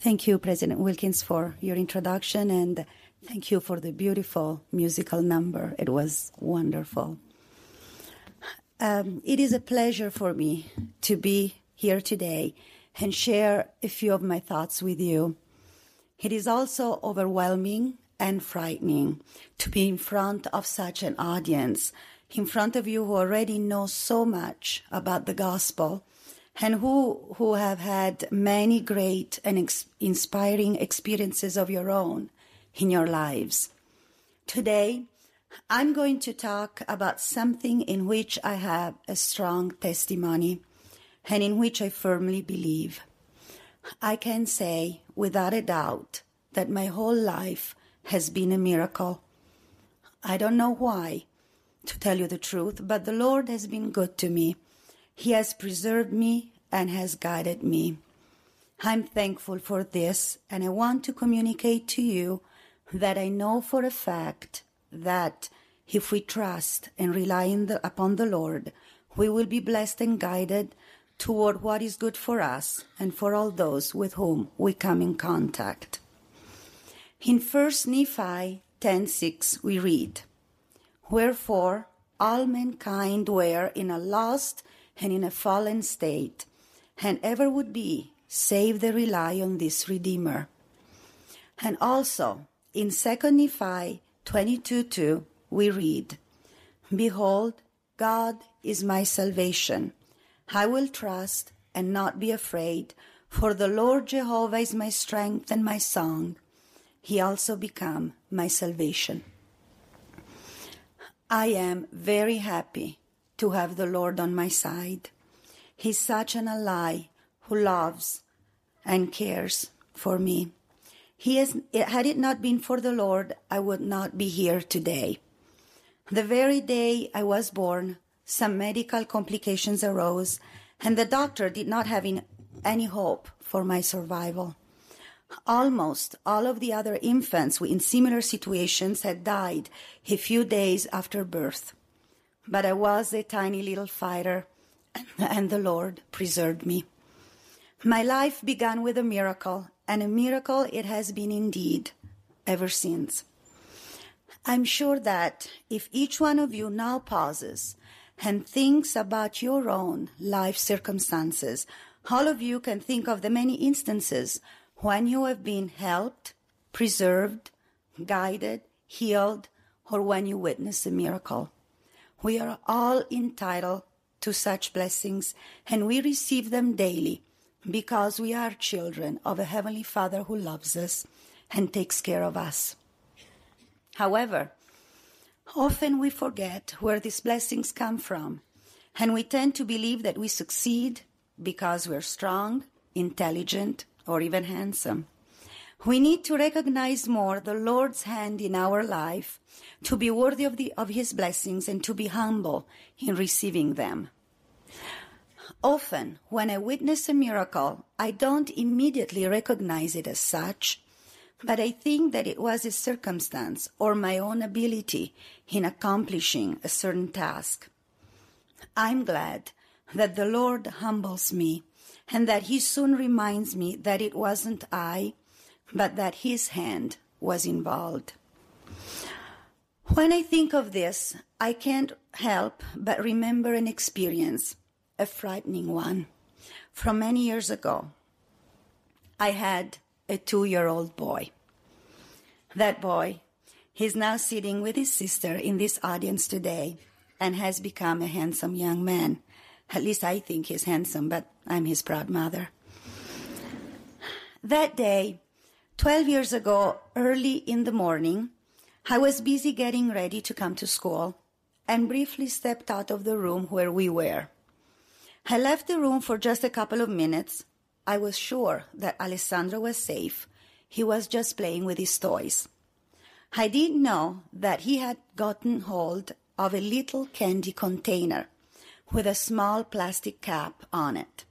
Thank you, President Wilkins, for your introduction, and thank you for the beautiful musical number. It was wonderful. Um, it is a pleasure for me to be here today and share a few of my thoughts with you. It is also overwhelming and frightening to be in front of such an audience, in front of you who already know so much about the gospel and who, who have had many great and ex- inspiring experiences of your own in your lives. Today, I'm going to talk about something in which I have a strong testimony and in which I firmly believe. I can say without a doubt that my whole life has been a miracle. I don't know why, to tell you the truth, but the Lord has been good to me. He has preserved me and has guided me. I'm thankful for this and I want to communicate to you that I know for a fact that if we trust and rely the, upon the Lord, we will be blessed and guided toward what is good for us and for all those with whom we come in contact. In 1 Nephi 10:6 we read, Wherefore all mankind were in a lost and in a fallen state, and ever would be, save they rely on this Redeemer. And also in 2 Nephi 22:2 we read, Behold, God is my salvation. I will trust and not be afraid, for the Lord Jehovah is my strength and my song he also become my salvation. I am very happy to have the Lord on my side. He's such an ally who loves and cares for me. He is, had it not been for the Lord, I would not be here today. The very day I was born, some medical complications arose, and the doctor did not have any hope for my survival. Almost all of the other infants in similar situations had died a few days after birth. But I was a tiny little fighter, and the Lord preserved me. My life began with a miracle, and a miracle it has been indeed ever since. I'm sure that if each one of you now pauses and thinks about your own life circumstances, all of you can think of the many instances when you have been helped, preserved, guided, healed, or when you witness a miracle. We are all entitled to such blessings and we receive them daily because we are children of a Heavenly Father who loves us and takes care of us. However, often we forget where these blessings come from and we tend to believe that we succeed because we're strong, intelligent, or even handsome. We need to recognize more the Lord's hand in our life to be worthy of, the, of His blessings and to be humble in receiving them. Often, when I witness a miracle, I don't immediately recognize it as such, but I think that it was a circumstance or my own ability in accomplishing a certain task. I'm glad that the Lord humbles me and that he soon reminds me that it wasn't I, but that his hand was involved. When I think of this, I can't help but remember an experience, a frightening one, from many years ago. I had a two year old boy. That boy, he's now sitting with his sister in this audience today and has become a handsome young man. At least I think he's handsome, but I'm his proud mother. That day, 12 years ago, early in the morning, I was busy getting ready to come to school and briefly stepped out of the room where we were. I left the room for just a couple of minutes. I was sure that Alessandro was safe. He was just playing with his toys. I didn't know that he had gotten hold of a little candy container with a small plastic cap on it.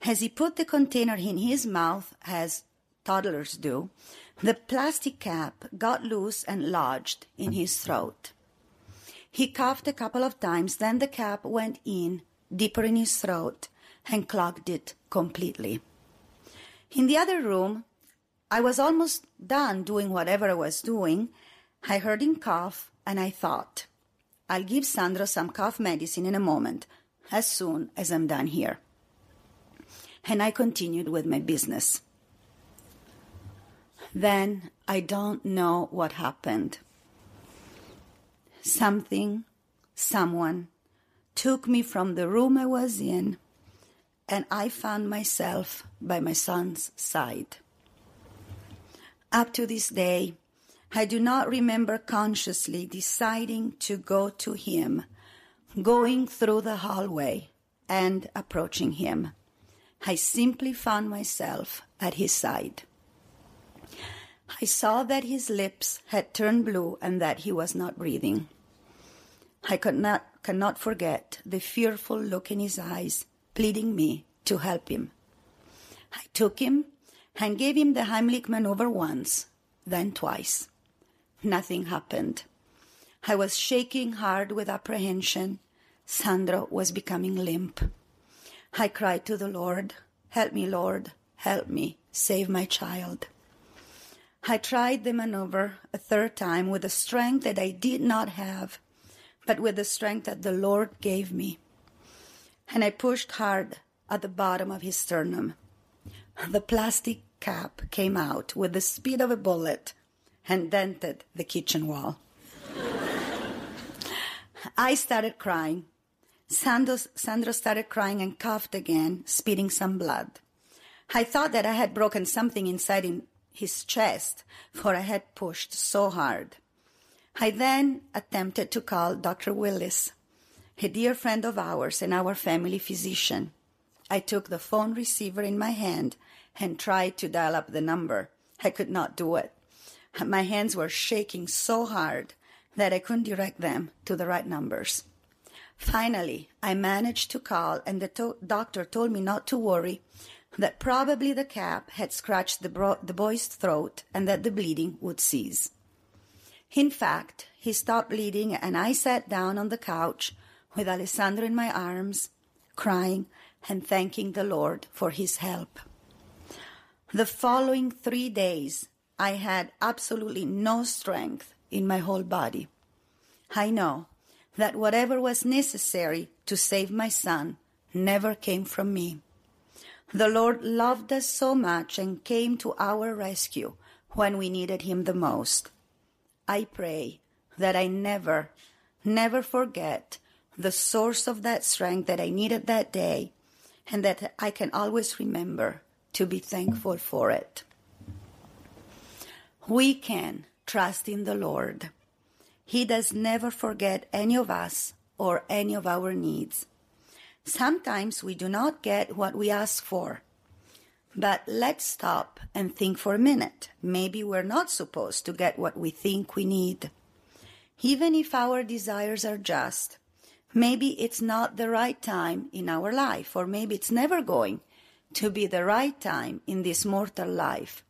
As he put the container in his mouth, as toddlers do, the plastic cap got loose and lodged in his throat. He coughed a couple of times, then the cap went in deeper in his throat and clogged it completely. In the other room, I was almost done doing whatever I was doing. I heard him cough and I thought, I'll give Sandro some cough medicine in a moment, as soon as I'm done here. And I continued with my business. Then I don't know what happened. Something, someone took me from the room I was in, and I found myself by my son's side. Up to this day, I do not remember consciously deciding to go to him, going through the hallway and approaching him. I simply found myself at his side. I saw that his lips had turned blue and that he was not breathing. I could not, cannot forget the fearful look in his eyes, pleading me to help him. I took him and gave him the Heimlich maneuver once, then twice. Nothing happened. I was shaking hard with apprehension. Sandro was becoming limp. I cried to the Lord, Help me, Lord, help me, save my child. I tried the maneuver a third time with a strength that I did not have, but with the strength that the Lord gave me. And I pushed hard at the bottom of his sternum. The plastic cap came out with the speed of a bullet and dented the kitchen wall. I started crying. Sandro, Sandro started crying and coughed again, spitting some blood. I thought that I had broken something inside in his chest, for I had pushed so hard. I then attempted to call Dr. Willis, a dear friend of ours and our family physician. I took the phone receiver in my hand and tried to dial up the number. I could not do it. My hands were shaking so hard that I couldn't direct them to the right numbers. Finally, I managed to call, and the to- doctor told me not to worry that probably the cap had scratched the, bro- the boy's throat and that the bleeding would cease. In fact, he stopped bleeding and I sat down on the couch with Alessandro in my arms, crying and thanking the Lord for his help. The following three days, I had absolutely no strength in my whole body. I know that whatever was necessary to save my son never came from me. The Lord loved us so much and came to our rescue when we needed Him the most. I pray that I never, never forget the source of that strength that I needed that day and that I can always remember to be thankful for it. We can trust in the Lord. He does never forget any of us or any of our needs. Sometimes we do not get what we ask for. But let's stop and think for a minute. Maybe we're not supposed to get what we think we need. Even if our desires are just, maybe it's not the right time in our life, or maybe it's never going to be the right time in this mortal life.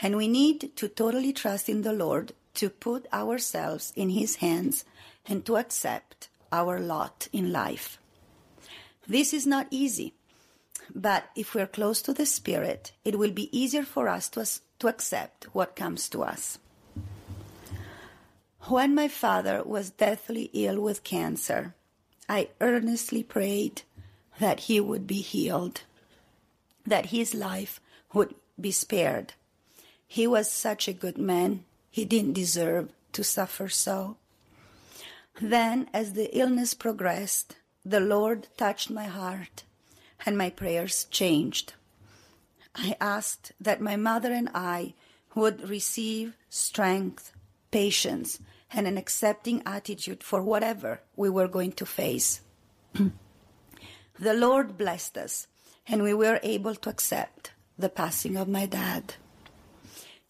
And we need to totally trust in the Lord to put ourselves in His hands and to accept our lot in life. This is not easy, but if we're close to the Spirit, it will be easier for us to, to accept what comes to us. When my father was deathly ill with cancer, I earnestly prayed that he would be healed, that his life would be spared. He was such a good man, he didn't deserve to suffer so. Then, as the illness progressed, the Lord touched my heart and my prayers changed. I asked that my mother and I would receive strength, patience, and an accepting attitude for whatever we were going to face. the Lord blessed us, and we were able to accept the passing of my dad.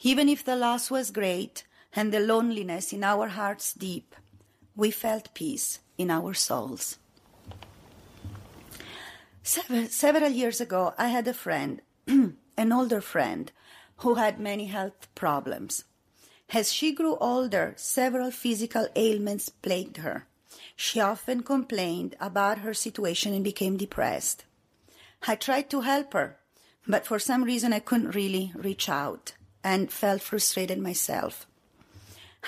Even if the loss was great and the loneliness in our hearts deep, we felt peace in our souls. Several, several years ago, I had a friend, an older friend, who had many health problems. As she grew older, several physical ailments plagued her. She often complained about her situation and became depressed. I tried to help her, but for some reason I couldn't really reach out and felt frustrated myself.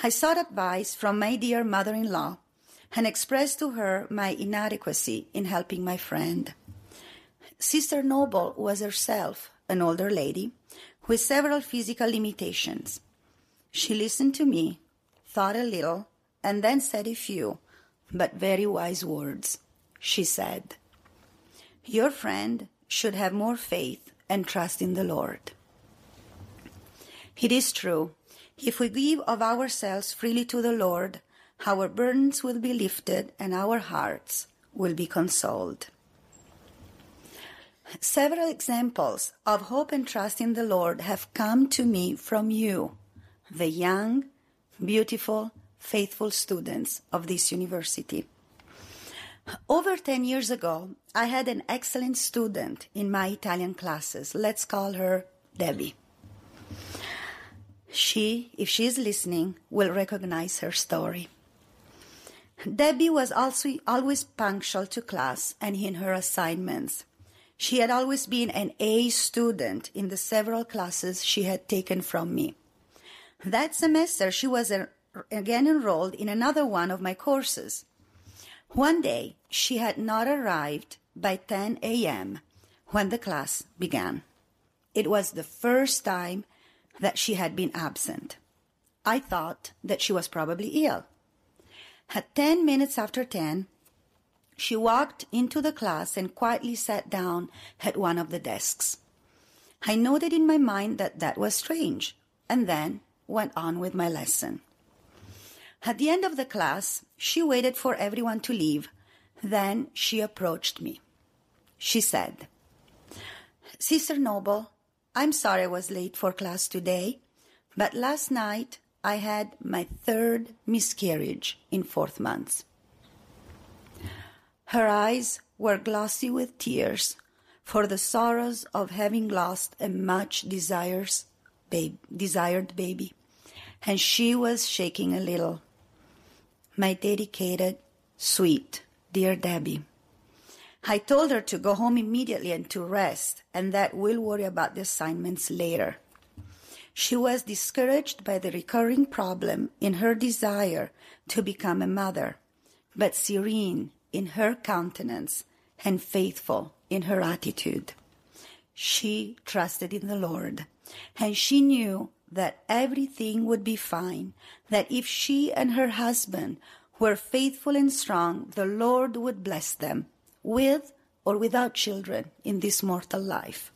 I sought advice from my dear mother in law and expressed to her my inadequacy in helping my friend. Sister Noble was herself an older lady with several physical limitations. She listened to me, thought a little, and then said a few, but very wise words. She said, Your friend should have more faith and trust in the Lord. It is true. If we give of ourselves freely to the Lord, our burdens will be lifted and our hearts will be consoled. Several examples of hope and trust in the Lord have come to me from you, the young, beautiful, faithful students of this university. Over 10 years ago, I had an excellent student in my Italian classes. Let's call her Debbie. She, if she is listening, will recognize her story. Debbie was also always punctual to class and in her assignments. She had always been an A student in the several classes she had taken from me. That semester, she was again enrolled in another one of my courses. One day, she had not arrived by 10 a.m. when the class began. It was the first time that she had been absent. I thought that she was probably ill. At 10 minutes after 10, she walked into the class and quietly sat down at one of the desks. I noted in my mind that that was strange and then went on with my lesson. At the end of the class, she waited for everyone to leave. Then she approached me. She said, Sister Noble, I'm sorry I was late for class today, but last night I had my third miscarriage in fourth months. Her eyes were glossy with tears for the sorrows of having lost a much desires, babe, desired baby, and she was shaking a little. My dedicated, sweet, dear Debbie. I told her to go home immediately and to rest, and that we'll worry about the assignments later. She was discouraged by the recurring problem in her desire to become a mother, but serene in her countenance and faithful in her attitude. She trusted in the Lord, and she knew that everything would be fine, that if she and her husband were faithful and strong, the Lord would bless them with or without children in this mortal life.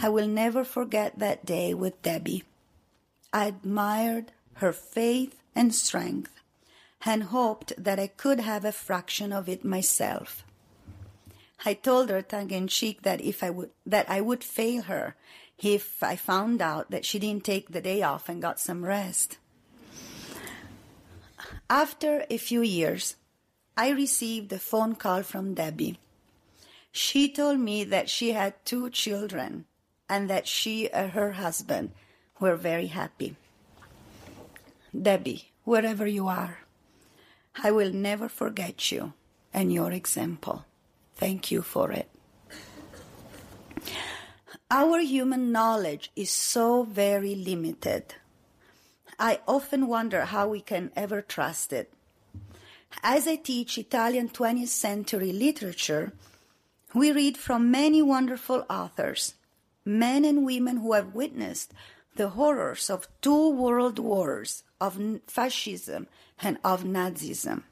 I will never forget that day with Debbie. I admired her faith and strength and hoped that I could have a fraction of it myself. I told her tongue in cheek that if I would that I would fail her if I found out that she didn't take the day off and got some rest. After a few years, I received a phone call from Debbie. She told me that she had two children and that she and her husband were very happy. Debbie, wherever you are, I will never forget you and your example. Thank you for it. Our human knowledge is so very limited. I often wonder how we can ever trust it. As I teach Italian 20th century literature, we read from many wonderful authors, men and women who have witnessed the horrors of two world wars, of fascism and of Nazism.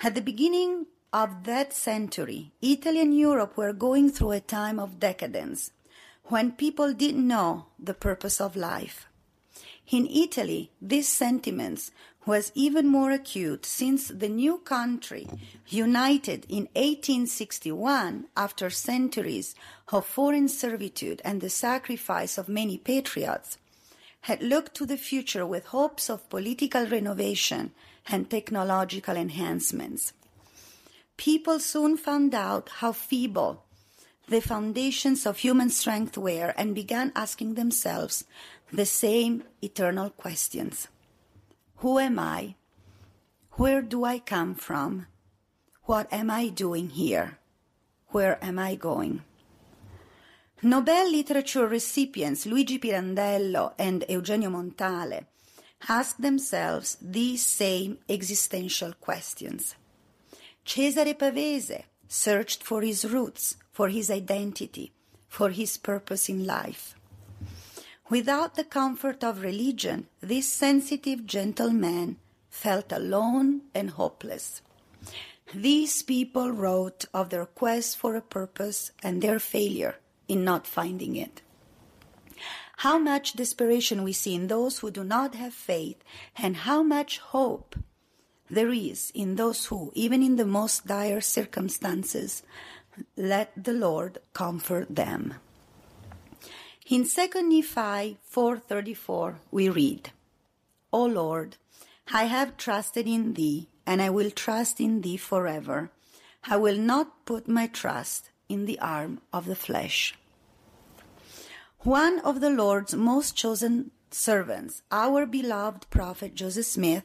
At the beginning of that century, Italy and Europe were going through a time of decadence when people didn't know the purpose of life. In Italy, these sentiments was even more acute since the new country, united in 1861 after centuries of foreign servitude and the sacrifice of many patriots, had looked to the future with hopes of political renovation and technological enhancements. People soon found out how feeble the foundations of human strength were and began asking themselves the same eternal questions. Who am I? Where do I come from? What am I doing here? Where am I going? Nobel literature recipients Luigi Pirandello and Eugenio Montale ask themselves these same existential questions. Cesare Pavese searched for his roots, for his identity, for his purpose in life. Without the comfort of religion, this sensitive, gentleman felt alone and hopeless. These people wrote of their quest for a purpose and their failure in not finding it. How much desperation we see in those who do not have faith, and how much hope there is in those who, even in the most dire circumstances, let the Lord comfort them. In 2 Nephi 4:34 we read, O Lord, I have trusted in thee, and I will trust in thee forever. I will not put my trust in the arm of the flesh. One of the Lord's most chosen servants, our beloved prophet Joseph Smith,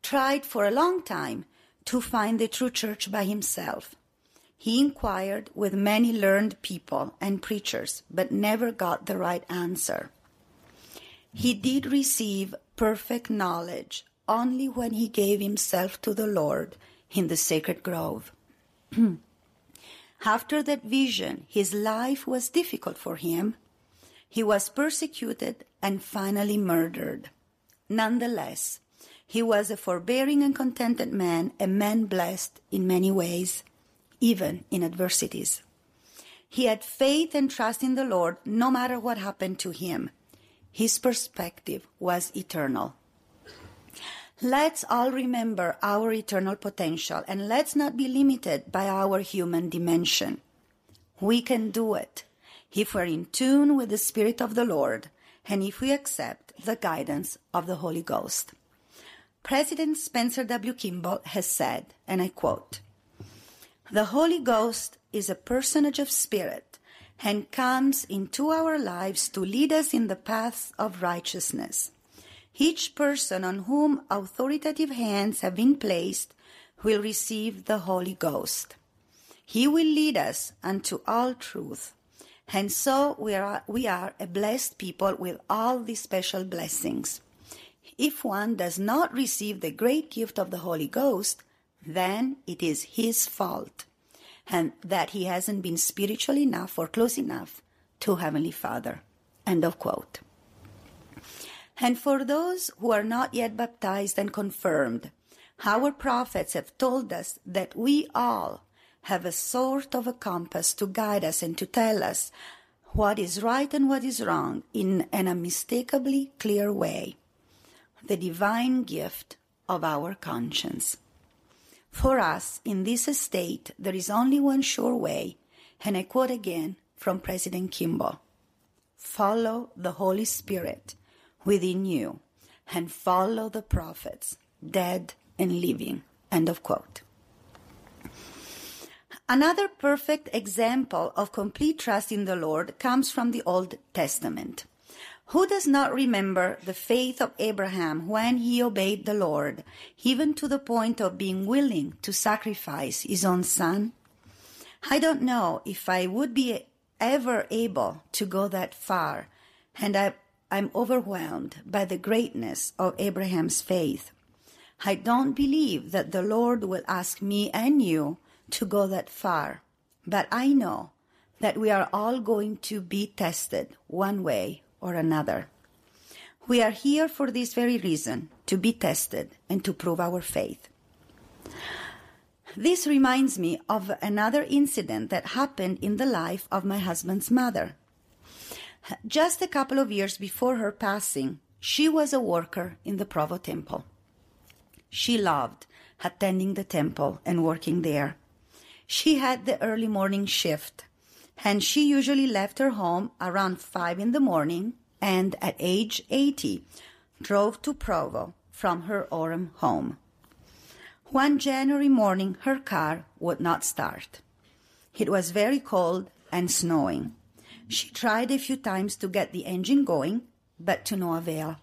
tried for a long time to find the true church by himself. He inquired with many learned people and preachers, but never got the right answer. He did receive perfect knowledge only when he gave himself to the Lord in the sacred grove. After that vision, his life was difficult for him. He was persecuted and finally murdered. Nonetheless, he was a forbearing and contented man, a man blessed in many ways even in adversities. He had faith and trust in the Lord no matter what happened to him. His perspective was eternal. Let's all remember our eternal potential and let's not be limited by our human dimension. We can do it if we're in tune with the Spirit of the Lord and if we accept the guidance of the Holy Ghost. President Spencer W. Kimball has said, and I quote, the Holy Ghost is a personage of spirit and comes into our lives to lead us in the paths of righteousness. Each person on whom authoritative hands have been placed will receive the Holy Ghost. He will lead us unto all truth. And so we are, we are a blessed people with all these special blessings. If one does not receive the great gift of the Holy Ghost, then it is his fault and that he hasn't been spiritual enough or close enough to Heavenly Father. End of quote. And for those who are not yet baptized and confirmed, our prophets have told us that we all have a sort of a compass to guide us and to tell us what is right and what is wrong in an unmistakably clear way. The divine gift of our conscience. For us, in this state, there is only one sure way, and I quote again from President Kimball follow the Holy Spirit within you and follow the prophets, dead and living. End of quote. Another perfect example of complete trust in the Lord comes from the Old Testament. Who does not remember the faith of Abraham when he obeyed the Lord, even to the point of being willing to sacrifice his own son? I don't know if I would be ever able to go that far, and I, I'm overwhelmed by the greatness of Abraham's faith. I don't believe that the Lord will ask me and you to go that far, but I know that we are all going to be tested one way or another. We are here for this very reason to be tested and to prove our faith. This reminds me of another incident that happened in the life of my husband's mother. Just a couple of years before her passing, she was a worker in the Provo Temple. She loved attending the temple and working there. She had the early morning shift and she usually left her home around 5 in the morning and at age 80 drove to Provo from her Orem home. One January morning, her car would not start. It was very cold and snowing. She tried a few times to get the engine going, but to no avail.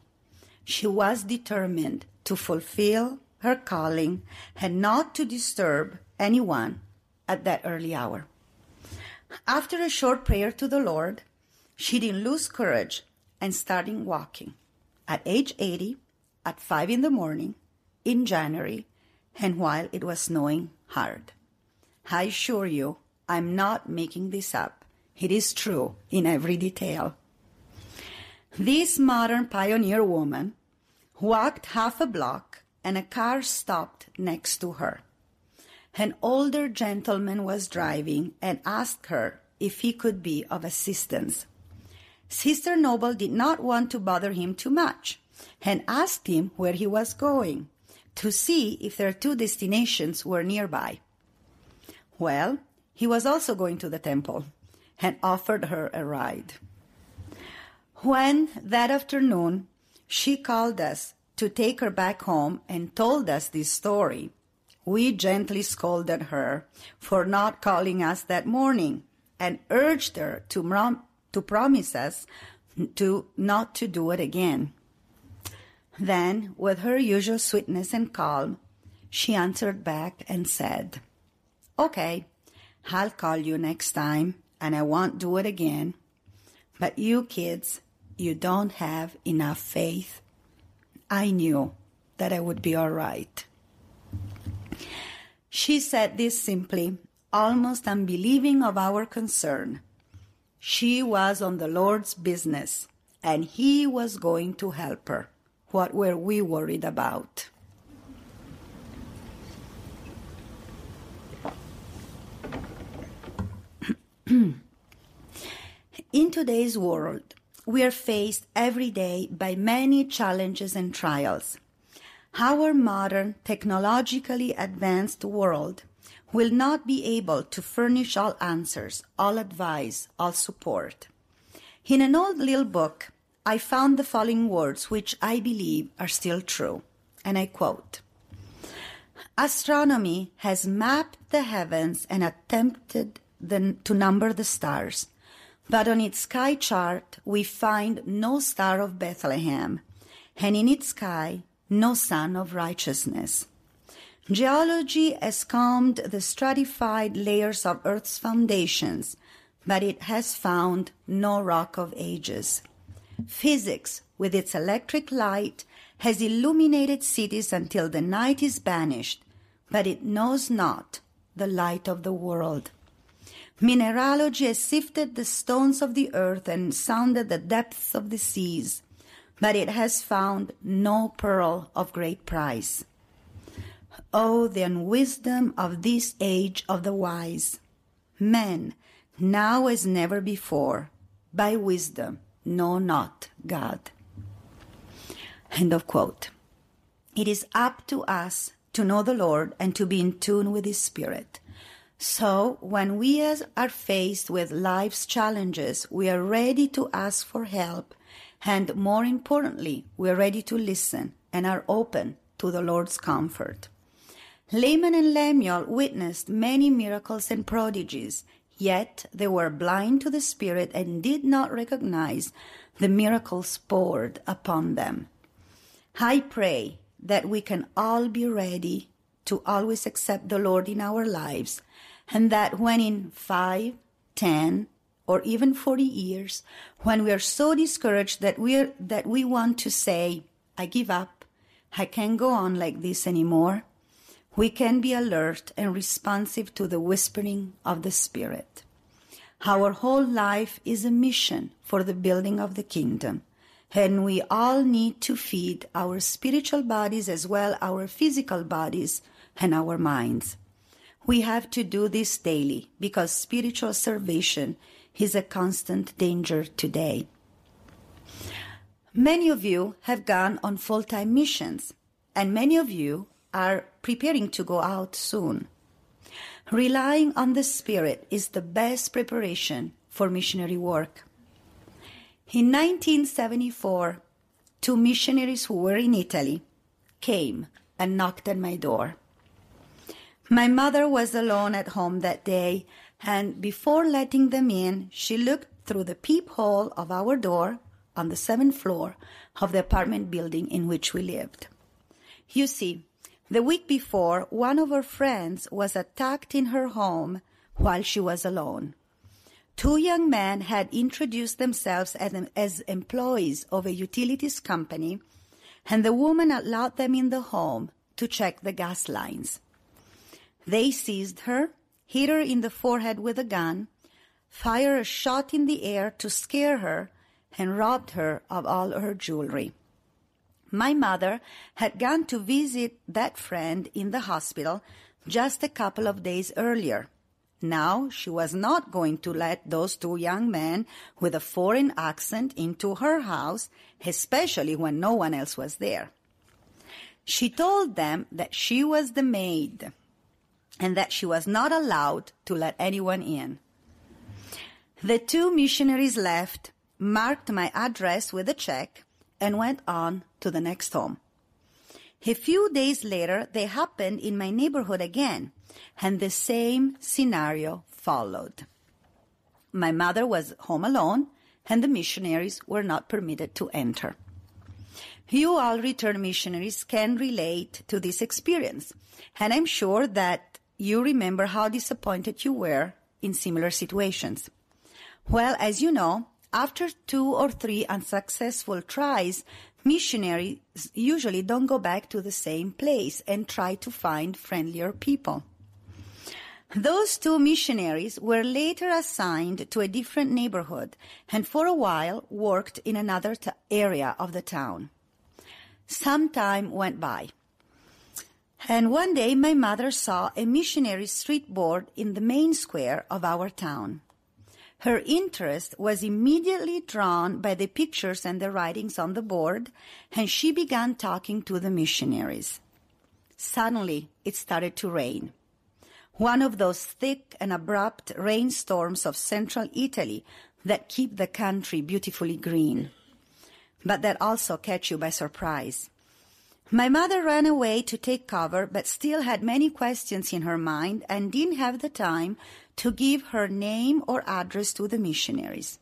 She was determined to fulfill her calling and not to disturb anyone at that early hour. After a short prayer to the Lord, she didn't lose courage and started walking. At age 80, at 5 in the morning, in January, and while it was snowing hard. I assure you, I'm not making this up. It is true in every detail. This modern pioneer woman walked half a block and a car stopped next to her. An older gentleman was driving and asked her if he could be of assistance. Sister Noble did not want to bother him too much and asked him where he was going to see if their two destinations were nearby. Well, he was also going to the temple and offered her a ride. When that afternoon she called us to take her back home and told us this story, we gently scolded her for not calling us that morning and urged her to, rom- to promise us to not to do it again. Then, with her usual sweetness and calm, she answered back and said, Okay, I'll call you next time and I won't do it again. But you kids, you don't have enough faith. I knew that I would be all right. She said this simply, almost unbelieving of our concern. She was on the Lord's business and He was going to help her. What were we worried about? In today's world, we are faced every day by many challenges and trials. Our modern, technologically advanced world will not be able to furnish all answers, all advice, all support. In an old little book, I found the following words which I believe are still true, and I quote Astronomy has mapped the heavens and attempted the, to number the stars, but on its sky chart we find no star of Bethlehem, and in its sky no sun of righteousness. Geology has combed the stratified layers of Earth's foundations, but it has found no rock of ages. Physics, with its electric light, has illuminated cities until the night is banished, but it knows not the light of the world. Mineralogy has sifted the stones of the earth and sounded the depths of the seas, but it has found no pearl of great price. Oh, the unwisdom of this age of the wise! Men, now as never before, by wisdom, know not God. End of quote. It is up to us to know the Lord and to be in tune with His Spirit. So, when we are faced with life's challenges, we are ready to ask for help, and more importantly, we are ready to listen and are open to the Lord's comfort. Laman and Lemuel witnessed many miracles and prodigies, Yet they were blind to the Spirit and did not recognize the miracles poured upon them. I pray that we can all be ready to always accept the Lord in our lives, and that when in five, ten, or even 40 years, when we are so discouraged that we that we want to say, I give up, I can't go on like this anymore, we can be alert and responsive to the whispering of the Spirit. Our whole life is a mission for the building of the kingdom, and we all need to feed our spiritual bodies as well our physical bodies and our minds. We have to do this daily because spiritual salvation is a constant danger today. Many of you have gone on full-time missions, and many of you are preparing to go out soon. Relying on the Spirit is the best preparation for missionary work. In 1974, two missionaries who were in Italy came and knocked at my door. My mother was alone at home that day, and before letting them in, she looked through the peephole of our door on the seventh floor of the apartment building in which we lived. You see, the week before, one of her friends was attacked in her home while she was alone. two young men had introduced themselves as, as employees of a utilities company, and the woman allowed them in the home to check the gas lines. They seized her, hit her in the forehead with a gun, fired a shot in the air to scare her, and robbed her of all her jewelry. My mother had gone to visit that friend in the hospital just a couple of days earlier. Now she was not going to let those two young men with a foreign accent into her house, especially when no one else was there. She told them that she was the maid and that she was not allowed to let anyone in. The two missionaries left, marked my address with a check, and went on to the next home. A few days later, they happened in my neighborhood again, and the same scenario followed. My mother was home alone, and the missionaries were not permitted to enter. You all return missionaries can relate to this experience, and I'm sure that you remember how disappointed you were in similar situations. Well, as you know, after two or three unsuccessful tries, missionaries usually don't go back to the same place and try to find friendlier people. Those two missionaries were later assigned to a different neighborhood and for a while worked in another t- area of the town. Some time went by. And one day my mother saw a missionary street board in the main square of our town. Her interest was immediately drawn by the pictures and the writings on the board, and she began talking to the missionaries. Suddenly, it started to rain. One of those thick and abrupt rainstorms of central Italy that keep the country beautifully green, but that also catch you by surprise. My mother ran away to take cover, but still had many questions in her mind and didn't have the time to give her name or address to the missionaries.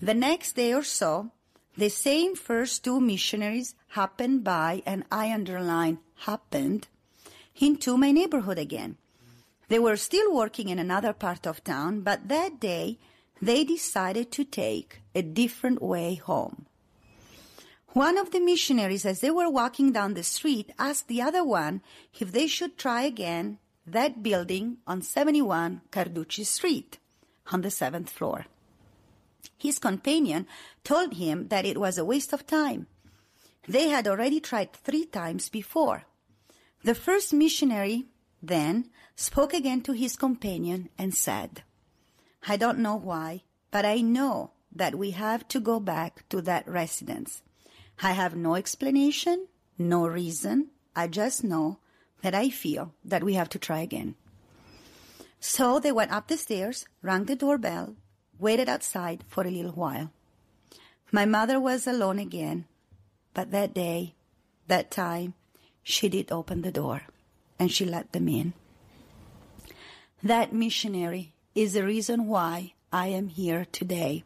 The next day or so, the same first two missionaries happened by, and I underline happened, into my neighborhood again. They were still working in another part of town, but that day they decided to take a different way home. One of the missionaries, as they were walking down the street, asked the other one if they should try again that building on 71 Carducci Street on the seventh floor. His companion told him that it was a waste of time. They had already tried three times before. The first missionary then spoke again to his companion and said, I don't know why, but I know that we have to go back to that residence. I have no explanation, no reason. I just know that I feel that we have to try again. So they went up the stairs, rang the doorbell, waited outside for a little while. My mother was alone again, but that day, that time, she did open the door and she let them in. That missionary is the reason why I am here today.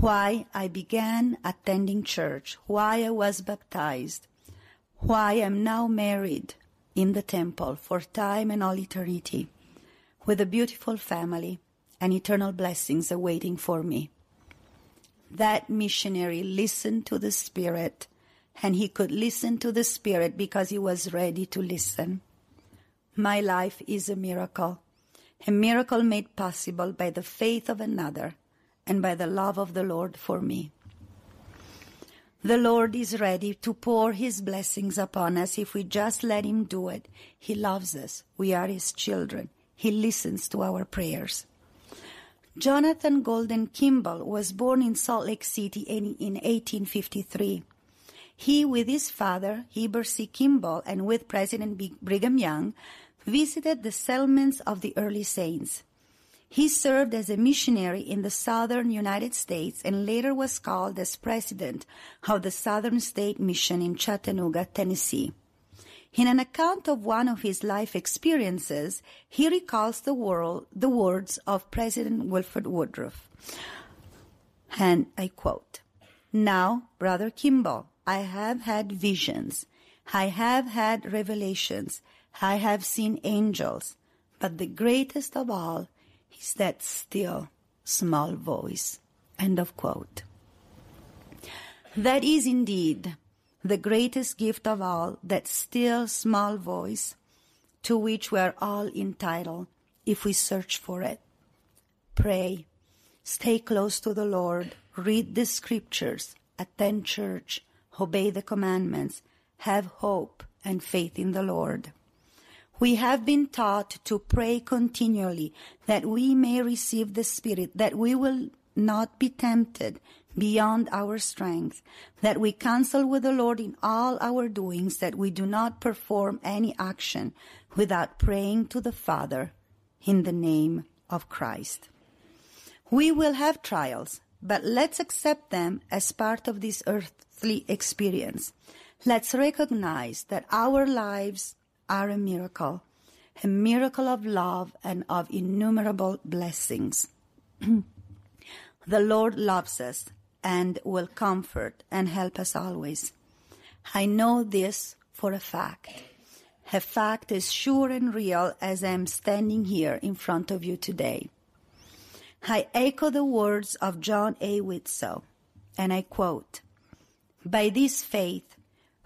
Why I began attending church, why I was baptized, why I am now married in the temple for time and all eternity with a beautiful family and eternal blessings awaiting for me. That missionary listened to the Spirit and he could listen to the Spirit because he was ready to listen. My life is a miracle, a miracle made possible by the faith of another and by the love of the Lord for me. The Lord is ready to pour His blessings upon us if we just let Him do it. He loves us. We are His children. He listens to our prayers. Jonathan Golden Kimball was born in Salt Lake City in, in 1853. He, with his father, Heber C. Kimball, and with President Brigham Young, visited the settlements of the early saints. He served as a missionary in the southern United States and later was called as president of the Southern State Mission in Chattanooga, Tennessee. In an account of one of his life experiences, he recalls the, world, the words of President Wilford Woodruff. And I quote, Now, Brother Kimball, I have had visions. I have had revelations. I have seen angels. But the greatest of all that still, small voice. End of quote. That is indeed the greatest gift of all, that still small voice to which we are all entitled if we search for it. Pray, stay close to the Lord, read the scriptures, attend church, obey the commandments, have hope and faith in the Lord. We have been taught to pray continually that we may receive the Spirit, that we will not be tempted beyond our strength, that we counsel with the Lord in all our doings, that we do not perform any action without praying to the Father in the name of Christ. We will have trials, but let's accept them as part of this earthly experience. Let's recognize that our lives are a miracle, a miracle of love and of innumerable blessings. the Lord loves us and will comfort and help us always. I know this for a fact. A fact as sure and real as I am standing here in front of you today. I echo the words of John A. Widtsoe, and I quote, By this faith,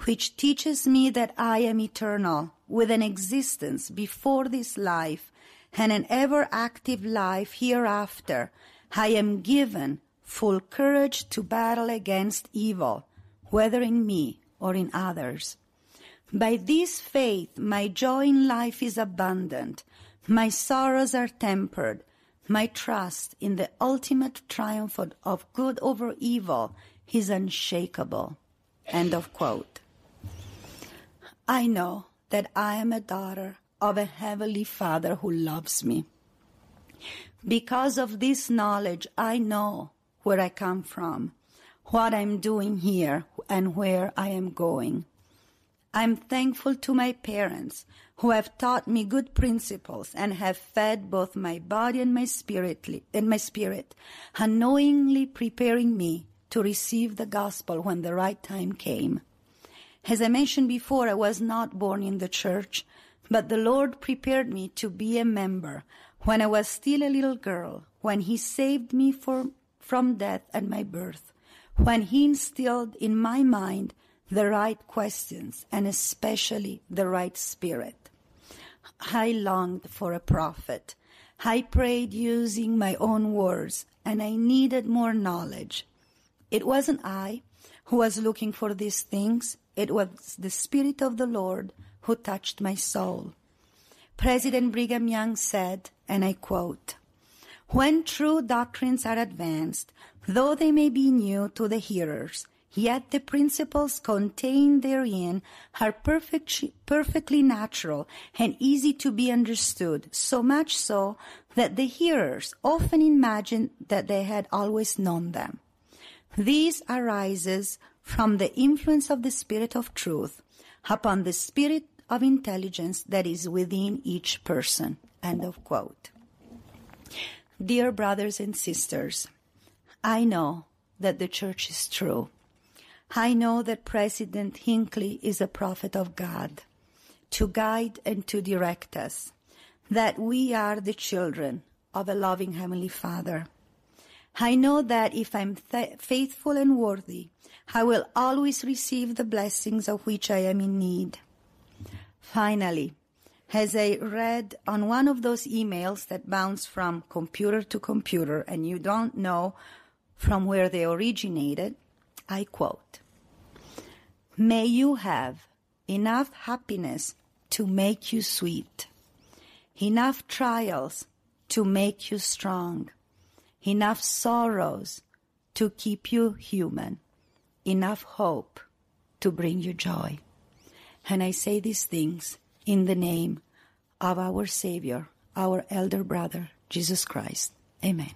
which teaches me that I am eternal, with an existence before this life and an ever active life hereafter, I am given full courage to battle against evil, whether in me or in others. By this faith, my joy in life is abundant, my sorrows are tempered, my trust in the ultimate triumph of good over evil is unshakable. End of quote. I know that I am a daughter of a heavenly Father who loves me. Because of this knowledge, I know where I come from, what I'm doing here, and where I am going. I'm thankful to my parents who have taught me good principles and have fed both my body and my spirit, and my spirit, unknowingly preparing me to receive the gospel when the right time came. As I mentioned before, I was not born in the church, but the Lord prepared me to be a member when I was still a little girl, when He saved me for from death at my birth, when he instilled in my mind the right questions and especially the right spirit. I longed for a prophet. I prayed using my own words and I needed more knowledge. It wasn't I who was looking for these things. It was the Spirit of the Lord who touched my soul. President Brigham Young said, and I quote, when true doctrines are advanced, though they may be new to the hearers, yet the principles contained therein are perfect, perfectly natural and easy to be understood, so much so that the hearers often imagine that they had always known them. This arises from the influence of the Spirit of truth upon the spirit of intelligence that is within each person. End of quote. Dear brothers and sisters, I know that the church is true. I know that President Hinckley is a prophet of God to guide and to direct us, that we are the children of a loving Heavenly Father. I know that if I'm th- faithful and worthy, I will always receive the blessings of which I am in need. Finally, as I read on one of those emails that bounce from computer to computer and you don't know from where they originated, I quote, May you have enough happiness to make you sweet, enough trials to make you strong, enough sorrows to keep you human, enough hope to bring you joy. And I say these things in the name of our Savior, our elder brother, Jesus Christ. Amen.